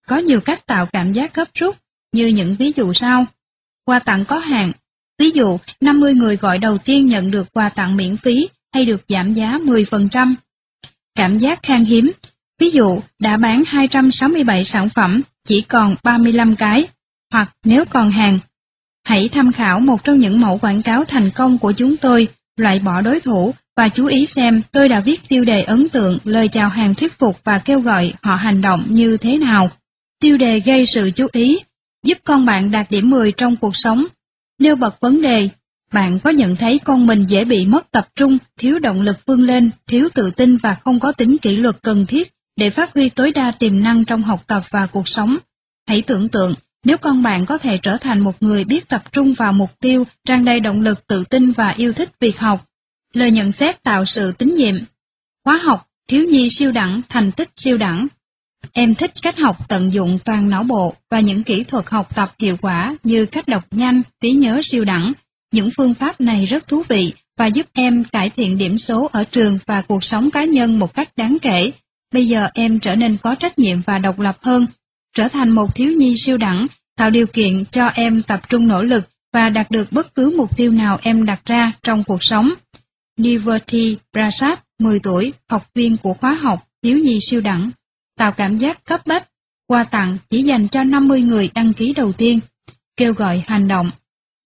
Có nhiều cách tạo cảm giác gấp rút, như những ví dụ sau. Quà tặng có hạn, ví dụ 50 người gọi đầu tiên nhận được quà tặng miễn phí hay được giảm giá 10%. Cảm giác khan hiếm, ví dụ đã bán 267 sản phẩm, chỉ còn 35 cái, hoặc nếu còn hàng, Hãy tham khảo một trong những mẫu quảng cáo thành công của chúng tôi, loại bỏ đối thủ và chú ý xem tôi đã viết tiêu đề ấn tượng, lời chào hàng thuyết phục và kêu gọi họ hành động như thế nào. Tiêu đề gây sự chú ý, giúp con bạn đạt điểm 10 trong cuộc sống. Nêu bật vấn đề, Bạn có nhận thấy con mình dễ bị mất tập trung, thiếu động lực vươn lên, thiếu tự tin và không có tính kỷ luật cần thiết để phát huy tối đa tiềm năng trong học tập và cuộc sống? Hãy tưởng tượng, nếu con bạn có thể trở thành một người biết tập trung vào mục tiêu, tràn đầy động lực tự tin và yêu thích việc học. Lời nhận xét tạo sự tín nhiệm. Khóa học, thiếu nhi siêu đẳng, thành tích siêu đẳng. Em thích cách học tận dụng toàn não bộ và những kỹ thuật học tập hiệu quả như cách đọc nhanh, trí nhớ siêu đẳng. Những phương pháp này rất thú vị và giúp em cải thiện điểm số ở trường và cuộc sống cá nhân một cách đáng kể. Bây giờ em trở nên có trách nhiệm và độc lập hơn, trở thành một thiếu nhi siêu đẳng, tạo điều kiện cho em tập trung nỗ lực và đạt được bất cứ mục tiêu nào em đặt ra trong cuộc sống. Niverti Prasad, 10 tuổi, học viên của khóa học thiếu nhi siêu đẳng, tạo cảm giác cấp bách, quà tặng chỉ dành cho 50 người đăng ký đầu tiên, kêu gọi hành động.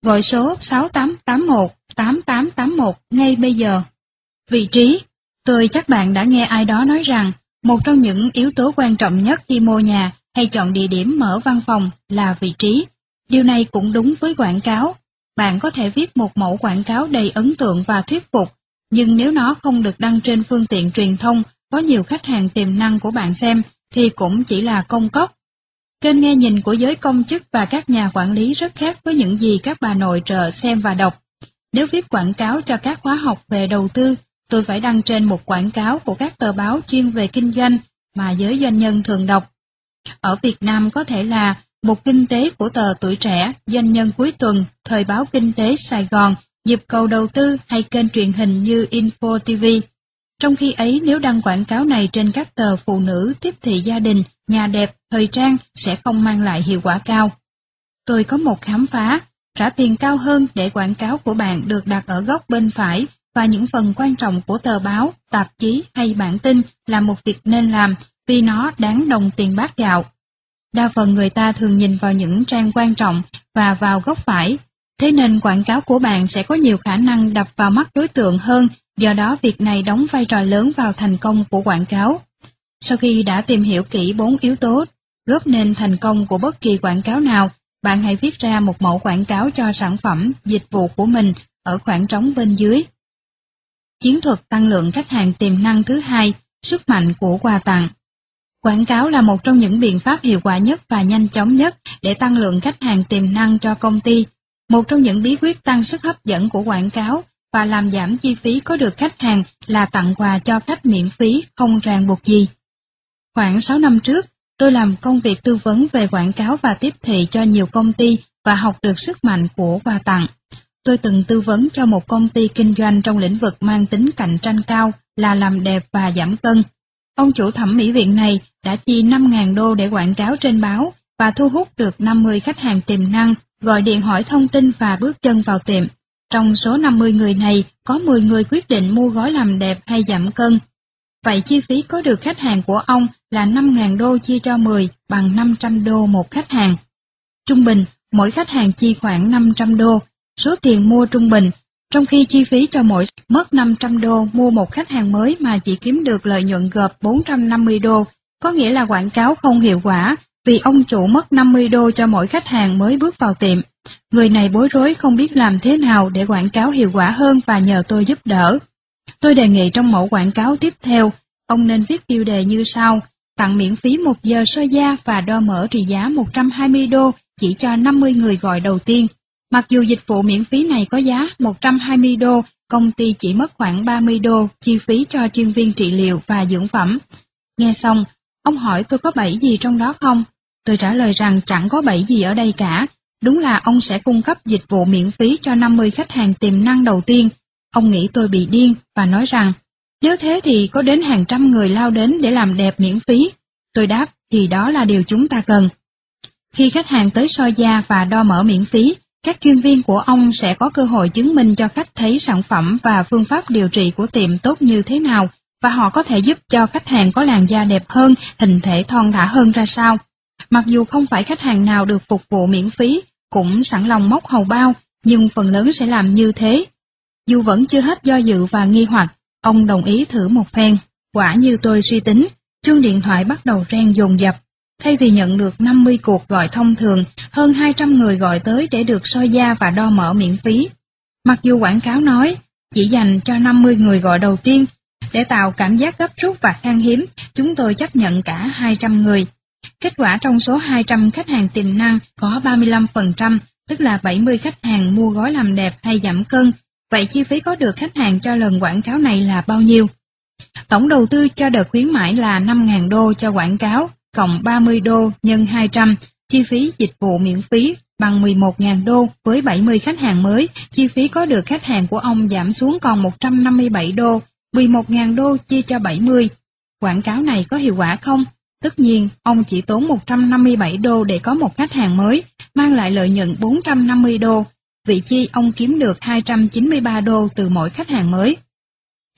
Gọi số 6881 8881 ngay bây giờ. Vị trí Tôi chắc bạn đã nghe ai đó nói rằng, một trong những yếu tố quan trọng nhất khi mua nhà hay chọn địa điểm mở văn phòng là vị trí. Điều này cũng đúng với quảng cáo. Bạn có thể viết một mẫu quảng cáo đầy ấn tượng và thuyết phục, nhưng nếu nó không được đăng trên phương tiện truyền thông có nhiều khách hàng tiềm năng của bạn xem, thì cũng chỉ là công cốc. Kênh nghe nhìn của giới công chức và các nhà quản lý rất khác với những gì các bà nội trợ xem và đọc. Nếu viết quảng cáo cho các khóa học về đầu tư, tôi phải đăng trên một quảng cáo của các tờ báo chuyên về kinh doanh mà giới doanh nhân thường đọc. Ở Việt Nam có thể là một kinh tế của tờ tuổi trẻ, doanh nhân cuối tuần, thời báo kinh tế Sài Gòn, dịp cầu đầu tư hay kênh truyền hình như Info TV. Trong khi ấy nếu đăng quảng cáo này trên các tờ phụ nữ, tiếp thị gia đình, nhà đẹp, thời trang sẽ không mang lại hiệu quả cao. Tôi có một khám phá, trả tiền cao hơn để quảng cáo của bạn được đặt ở góc bên phải và những phần quan trọng của tờ báo, tạp chí hay bản tin là một việc nên làm vì nó đáng đồng tiền bát gạo. Đa phần người ta thường nhìn vào những trang quan trọng và vào góc phải, thế nên quảng cáo của bạn sẽ có nhiều khả năng đập vào mắt đối tượng hơn, do đó việc này đóng vai trò lớn vào thành công của quảng cáo. Sau khi đã tìm hiểu kỹ bốn yếu tố góp nên thành công của bất kỳ quảng cáo nào, bạn hãy viết ra một mẫu quảng cáo cho sản phẩm, dịch vụ của mình ở khoảng trống bên dưới. Chiến thuật tăng lượng khách hàng tiềm năng thứ hai, sức mạnh của quà tặng. Quảng cáo là một trong những biện pháp hiệu quả nhất và nhanh chóng nhất để tăng lượng khách hàng tiềm năng cho công ty. Một trong những bí quyết tăng sức hấp dẫn của quảng cáo và làm giảm chi phí có được khách hàng là tặng quà cho khách miễn phí không ràng buộc gì. Khoảng 6 năm trước, tôi làm công việc tư vấn về quảng cáo và tiếp thị cho nhiều công ty và học được sức mạnh của quà tặng. Tôi từng tư vấn cho một công ty kinh doanh trong lĩnh vực mang tính cạnh tranh cao là làm đẹp và giảm cân. Ông chủ thẩm mỹ viện này đã chi 5.000 đô để quảng cáo trên báo và thu hút được 50 khách hàng tiềm năng gọi điện hỏi thông tin và bước chân vào tiệm. Trong số 50 người này, có 10 người quyết định mua gói làm đẹp hay giảm cân. Vậy chi phí có được khách hàng của ông là 5.000 đô chia cho 10 bằng 500 đô một khách hàng. Trung bình, mỗi khách hàng chi khoảng 500 đô, số tiền mua trung bình, trong khi chi phí cho mỗi mất 500 đô mua một khách hàng mới mà chỉ kiếm được lợi nhuận gộp 450 đô, có nghĩa là quảng cáo không hiệu quả vì ông chủ mất 50 đô cho mỗi khách hàng mới bước vào tiệm. Người này bối rối không biết làm thế nào để quảng cáo hiệu quả hơn và nhờ tôi giúp đỡ. Tôi đề nghị trong mẫu quảng cáo tiếp theo, ông nên viết tiêu đề như sau, tặng miễn phí một giờ soi da và đo mỡ trị giá 120 đô chỉ cho 50 người gọi đầu tiên. Mặc dù dịch vụ miễn phí này có giá 120 đô, công ty chỉ mất khoảng 30 đô chi phí cho chuyên viên trị liệu và dưỡng phẩm. Nghe xong, ông hỏi tôi có bẫy gì trong đó không? Tôi trả lời rằng chẳng có bẫy gì ở đây cả, đúng là ông sẽ cung cấp dịch vụ miễn phí cho 50 khách hàng tiềm năng đầu tiên. Ông nghĩ tôi bị điên và nói rằng, nếu thế thì có đến hàng trăm người lao đến để làm đẹp miễn phí. Tôi đáp, thì đó là điều chúng ta cần. Khi khách hàng tới soi da và đo mỡ miễn phí, các chuyên viên của ông sẽ có cơ hội chứng minh cho khách thấy sản phẩm và phương pháp điều trị của tiệm tốt như thế nào, và họ có thể giúp cho khách hàng có làn da đẹp hơn, hình thể thon thả hơn ra sao. Mặc dù không phải khách hàng nào được phục vụ miễn phí, cũng sẵn lòng móc hầu bao, nhưng phần lớn sẽ làm như thế. Dù vẫn chưa hết do dự và nghi hoặc, ông đồng ý thử một phen. Quả như tôi suy tính, chuông điện thoại bắt đầu reng dồn dập. Thay vì nhận được 50 cuộc gọi thông thường, hơn 200 người gọi tới để được soi da và đo mỡ miễn phí. Mặc dù quảng cáo nói chỉ dành cho 50 người gọi đầu tiên, để tạo cảm giác gấp rút và khan hiếm, chúng tôi chấp nhận cả 200 người. Kết quả trong số 200 khách hàng tiềm năng có 35%, tức là 70 khách hàng mua gói làm đẹp hay giảm cân. Vậy chi phí có được khách hàng cho lần quảng cáo này là bao nhiêu? Tổng đầu tư cho đợt khuyến mãi là 5.000 đô cho quảng cáo, cộng 30 đô nhân 200, chi phí dịch vụ miễn phí bằng 11.000 đô với 70 khách hàng mới, chi phí có được khách hàng của ông giảm xuống còn 157 đô, 11.000 đô chia cho 70. Quảng cáo này có hiệu quả không? Tất nhiên, ông chỉ tốn 157 đô để có một khách hàng mới, mang lại lợi nhuận 450 đô, vị chi ông kiếm được 293 đô từ mỗi khách hàng mới.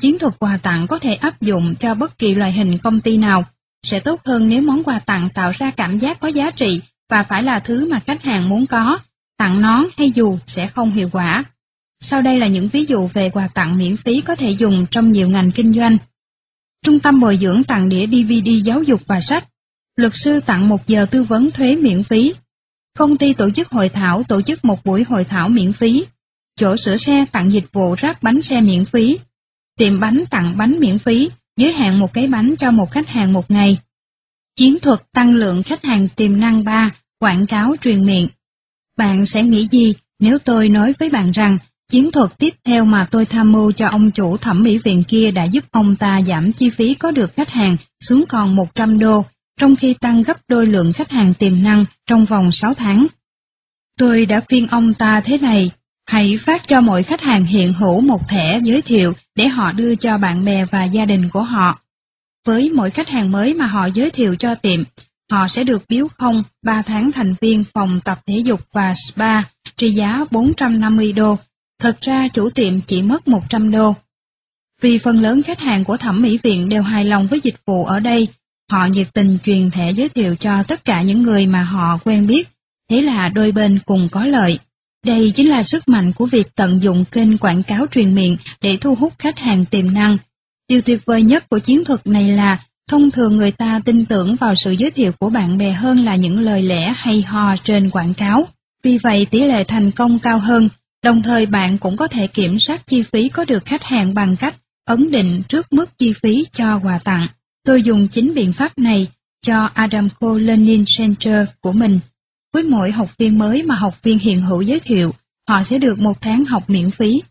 Chiến thuật quà tặng có thể áp dụng cho bất kỳ loại hình công ty nào, sẽ tốt hơn nếu món quà tặng tạo ra cảm giác có giá trị và phải là thứ mà khách hàng muốn có, tặng nón hay dù sẽ không hiệu quả. Sau đây là những ví dụ về quà tặng miễn phí có thể dùng trong nhiều ngành kinh doanh. Trung tâm bồi dưỡng tặng đĩa DVD giáo dục và sách. Luật sư tặng một giờ tư vấn thuế miễn phí. Công ty tổ chức hội thảo tổ chức một buổi hội thảo miễn phí. Chỗ sửa xe tặng dịch vụ rác bánh xe miễn phí. Tiệm bánh tặng bánh miễn phí, giới hạn một cái bánh cho một khách hàng một ngày. Chiến thuật tăng lượng khách hàng tiềm năng 3, quảng cáo truyền miệng. Bạn sẽ nghĩ gì nếu tôi nói với bạn rằng chiến thuật tiếp theo mà tôi tham mưu cho ông chủ thẩm mỹ viện kia đã giúp ông ta giảm chi phí có được khách hàng xuống còn 100 đô, trong khi tăng gấp đôi lượng khách hàng tiềm năng trong vòng 6 tháng. Tôi đã khuyên ông ta thế này, hãy phát cho mỗi khách hàng hiện hữu một thẻ giới thiệu để họ đưa cho bạn bè và gia đình của họ. Với mỗi khách hàng mới mà họ giới thiệu cho tiệm, họ sẽ được biếu không 3 tháng thành viên phòng tập thể dục và spa trị giá 450 đô. Thật ra chủ tiệm chỉ mất 100 đô. Vì phần lớn khách hàng của thẩm mỹ viện đều hài lòng với dịch vụ ở đây, họ nhiệt tình truyền thẻ giới thiệu cho tất cả những người mà họ quen biết, thế là đôi bên cùng có lợi. Đây chính là sức mạnh của việc tận dụng kênh quảng cáo truyền miệng để thu hút khách hàng tiềm năng. Điều tuyệt vời nhất của chiến thuật này là thông thường người ta tin tưởng vào sự giới thiệu của bạn bè hơn là những lời lẽ hay ho trên quảng cáo. Vì vậy tỷ lệ thành công cao hơn, đồng thời bạn cũng có thể kiểm soát chi phí có được khách hàng bằng cách ấn định trước mức chi phí cho quà tặng. Tôi dùng chính biện pháp này cho Adamco Learning Center của mình. Với mỗi học viên mới mà học viên hiện hữu giới thiệu, họ sẽ được một tháng học miễn phí.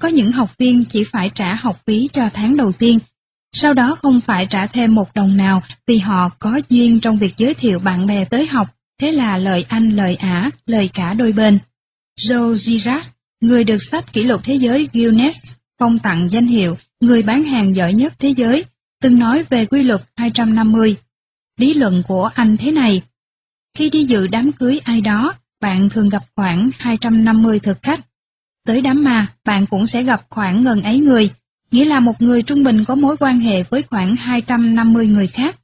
Có những học viên chỉ phải trả học phí cho tháng đầu tiên, sau đó không phải trả thêm một đồng nào vì họ có duyên trong việc giới thiệu bạn bè tới học, thế là lời anh lời ả, lời cả đôi bên. Joe Girard, người được sách kỷ lục thế giới Guinness phong tặng danh hiệu người bán hàng giỏi nhất thế giới, từng nói về quy luật 250. Lý luận của anh thế này, khi đi dự đám cưới ai đó, bạn thường gặp khoảng 250 thực khách. Tới đám ma, bạn cũng sẽ gặp khoảng gần ấy người, nghĩa là một người trung bình có mối quan hệ với khoảng 250 người khác.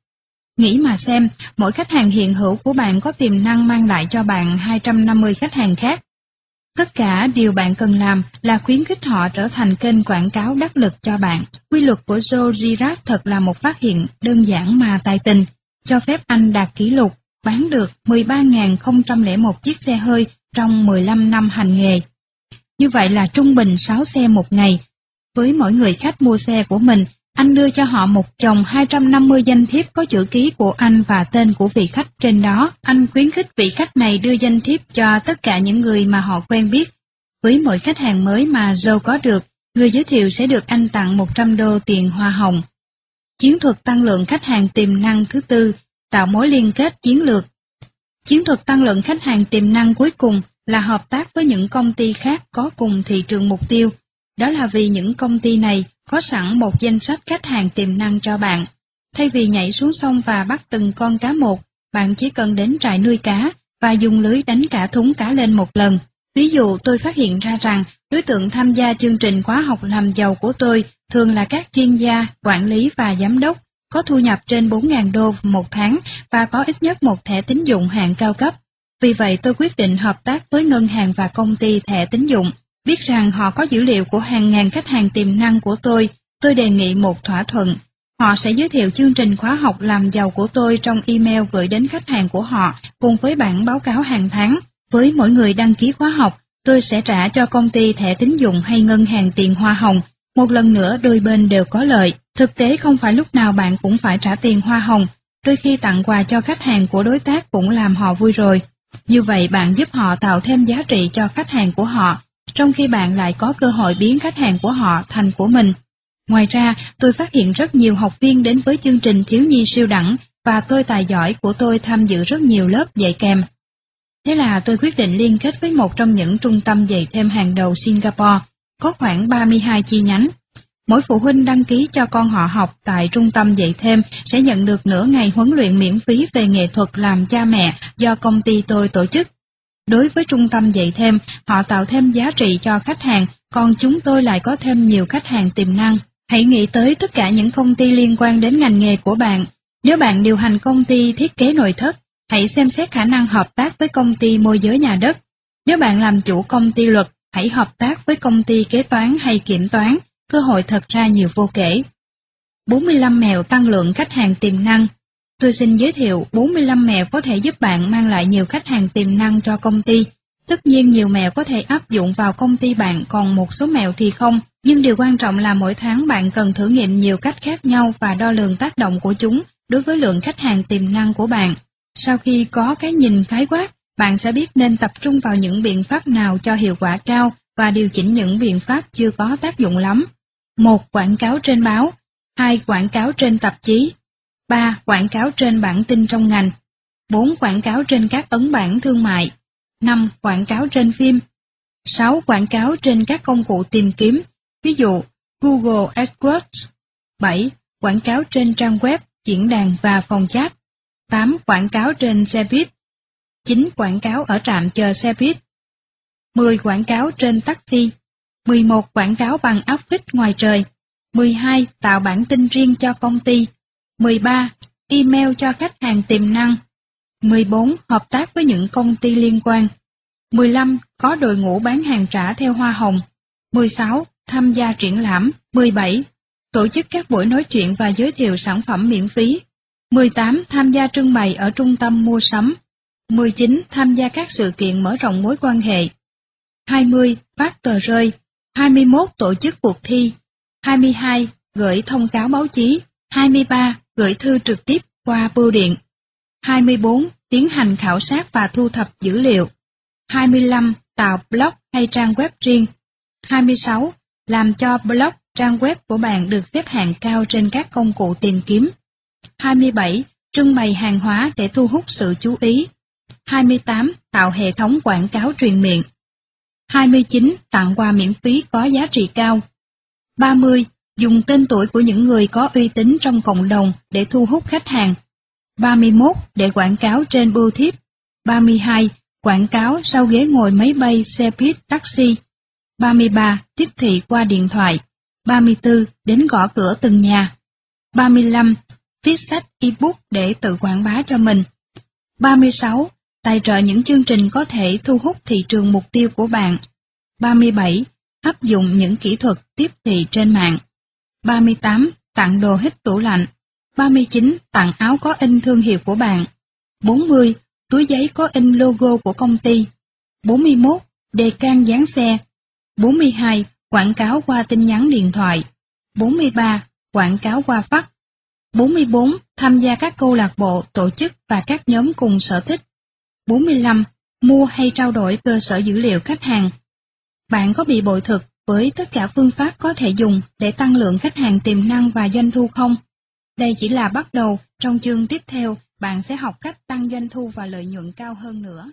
Nghĩ mà xem, mỗi khách hàng hiện hữu của bạn có tiềm năng mang lại cho bạn 250 khách hàng khác. Tất cả điều bạn cần làm là khuyến khích họ trở thành kênh quảng cáo đắc lực cho bạn. Quy luật của Joe Girard thật là một phát hiện đơn giản mà tài tình, cho phép anh đạt kỷ lục bán được 13.001 chiếc xe hơi trong 15 năm hành nghề. Như vậy là trung bình 6 xe một ngày. Với mỗi người khách mua xe của mình, anh đưa cho họ một chồng 250 danh thiếp có chữ ký của anh và tên của vị khách trên đó. Anh khuyến khích vị khách này đưa danh thiếp cho tất cả những người mà họ quen biết. Với mỗi khách hàng mới mà Joe có được, người giới thiệu sẽ được anh tặng 100 đô tiền hoa hồng. Chiến thuật tăng lượng khách hàng tiềm năng thứ tư tạo mối liên kết chiến lược. Chiến thuật tăng lượng khách hàng tiềm năng cuối cùng là hợp tác với những công ty khác có cùng thị trường mục tiêu. Đó là vì những công ty này có sẵn một danh sách khách hàng tiềm năng cho bạn. Thay vì nhảy xuống sông và bắt từng con cá một, bạn chỉ cần đến trại nuôi cá và dùng lưới đánh cả thúng cá lên một lần. Ví dụ tôi phát hiện ra rằng đối tượng tham gia chương trình khóa học làm giàu của tôi thường là các chuyên gia, quản lý và giám đốc có thu nhập trên 4.000 đô một tháng và có ít nhất một thẻ tín dụng hạng cao cấp. Vì vậy tôi quyết định hợp tác với ngân hàng và công ty thẻ tín dụng. Biết rằng họ có dữ liệu của hàng ngàn khách hàng tiềm năng của tôi, tôi đề nghị một thỏa thuận. Họ sẽ giới thiệu chương trình khóa học làm giàu của tôi trong email gửi đến khách hàng của họ cùng với bản báo cáo hàng tháng. Với mỗi người đăng ký khóa học, tôi sẽ trả cho công ty thẻ tín dụng hay ngân hàng tiền hoa hồng. Một lần nữa đôi bên đều có lợi. Thực tế không phải lúc nào bạn cũng phải trả tiền hoa hồng. Đôi khi tặng quà cho khách hàng của đối tác cũng làm họ vui rồi. Như vậy bạn giúp họ tạo thêm giá trị cho khách hàng của họ, trong khi bạn lại có cơ hội biến khách hàng của họ thành của mình. Ngoài ra, tôi phát hiện rất nhiều học viên đến với chương trình thiếu nhi siêu đẳng và tôi tài giỏi của tôi tham dự rất nhiều lớp dạy kèm. Thế là tôi quyết định liên kết với một trong những trung tâm dạy thêm hàng đầu Singapore, có khoảng 32 chi nhánh. Mỗi phụ huynh đăng ký cho con họ học tại trung tâm dạy thêm sẽ nhận được nửa ngày huấn luyện miễn phí về nghệ thuật làm cha mẹ do công ty tôi tổ chức. Đối với trung tâm dạy thêm, họ tạo thêm giá trị cho khách hàng, còn chúng tôi lại có thêm nhiều khách hàng tiềm năng. Hãy nghĩ tới tất cả những công ty liên quan đến ngành nghề của bạn. Nếu bạn điều hành công ty thiết kế nội thất, hãy xem xét khả năng hợp tác với công ty môi giới nhà đất. Nếu bạn làm chủ công ty luật, hãy hợp tác với công ty kế toán hay kiểm toán, cơ hội thật ra nhiều vô kể. 45 mèo tăng lượng khách hàng tiềm năng Tôi xin giới thiệu 45 mèo có thể giúp bạn mang lại nhiều khách hàng tiềm năng cho công ty. Tất nhiên nhiều mèo có thể áp dụng vào công ty bạn còn một số mèo thì không, nhưng điều quan trọng là mỗi tháng bạn cần thử nghiệm nhiều cách khác nhau và đo lường tác động của chúng đối với lượng khách hàng tiềm năng của bạn. Sau khi có cái nhìn khái quát, bạn sẽ biết nên tập trung vào những biện pháp nào cho hiệu quả cao và điều chỉnh những biện pháp chưa có tác dụng lắm. một Quảng cáo trên báo 2. Quảng cáo trên tạp chí 3. Quảng cáo trên bản tin trong ngành 4. Quảng cáo trên các ấn bản thương mại 5. Quảng cáo trên phim 6. Quảng cáo trên các công cụ tìm kiếm, ví dụ Google AdWords 7. Quảng cáo trên trang web, diễn đàn và phòng chat 8. Quảng cáo trên xe buýt 9. Quảng cáo ở trạm chờ xe buýt 10. Quảng cáo trên taxi 11. Quảng cáo bằng áp phích ngoài trời 12. Tạo bản tin riêng cho công ty 13. Email cho khách hàng tiềm năng 14. Hợp tác với những công ty liên quan 15. Có đội ngũ bán hàng trả theo hoa hồng 16. Tham gia triển lãm 17. Tổ chức các buổi nói chuyện và giới thiệu sản phẩm miễn phí 18. Tham gia trưng bày ở trung tâm mua sắm 19. Tham gia các sự kiện mở rộng mối quan hệ 20. Phát tờ rơi 21. Tổ chức cuộc thi 22. Gửi thông cáo báo chí 23. Gửi thư trực tiếp qua bưu điện 24. Tiến hành khảo sát và thu thập dữ liệu 25. Tạo blog hay trang web riêng 26. Làm cho blog, trang web của bạn được xếp hạng cao trên các công cụ tìm kiếm 27. Trưng bày hàng hóa để thu hút sự chú ý 28. Tạo hệ thống quảng cáo truyền miệng 29. Tặng quà miễn phí có giá trị cao 30. Dùng tên tuổi của những người có uy tín trong cộng đồng để thu hút khách hàng 31. Để quảng cáo trên bưu thiếp 32. Quảng cáo sau ghế ngồi máy bay, xe buýt, taxi 33. Tiếp thị qua điện thoại 34. Đến gõ cửa từng nhà 35. Viết sách ebook để tự quảng bá cho mình 36. Tài trợ những chương trình có thể thu hút thị trường mục tiêu của bạn 37. Áp dụng những kỹ thuật tiếp thị trên mạng 38. Tặng đồ hít tủ lạnh 39. Tặng áo có in thương hiệu của bạn 40. Túi giấy có in logo của công ty 41. Đề can dán xe 42. Quảng cáo qua tin nhắn điện thoại 43. Quảng cáo qua fax 44. Tham gia các câu lạc bộ, tổ chức và các nhóm cùng sở thích 45. Mua hay trao đổi cơ sở dữ liệu khách hàng Bạn có bị bội thực với tất cả phương pháp có thể dùng để tăng lượng khách hàng tiềm năng và doanh thu không? Đây chỉ là bắt đầu, trong chương tiếp theo, bạn sẽ học cách tăng doanh thu và lợi nhuận cao hơn nữa.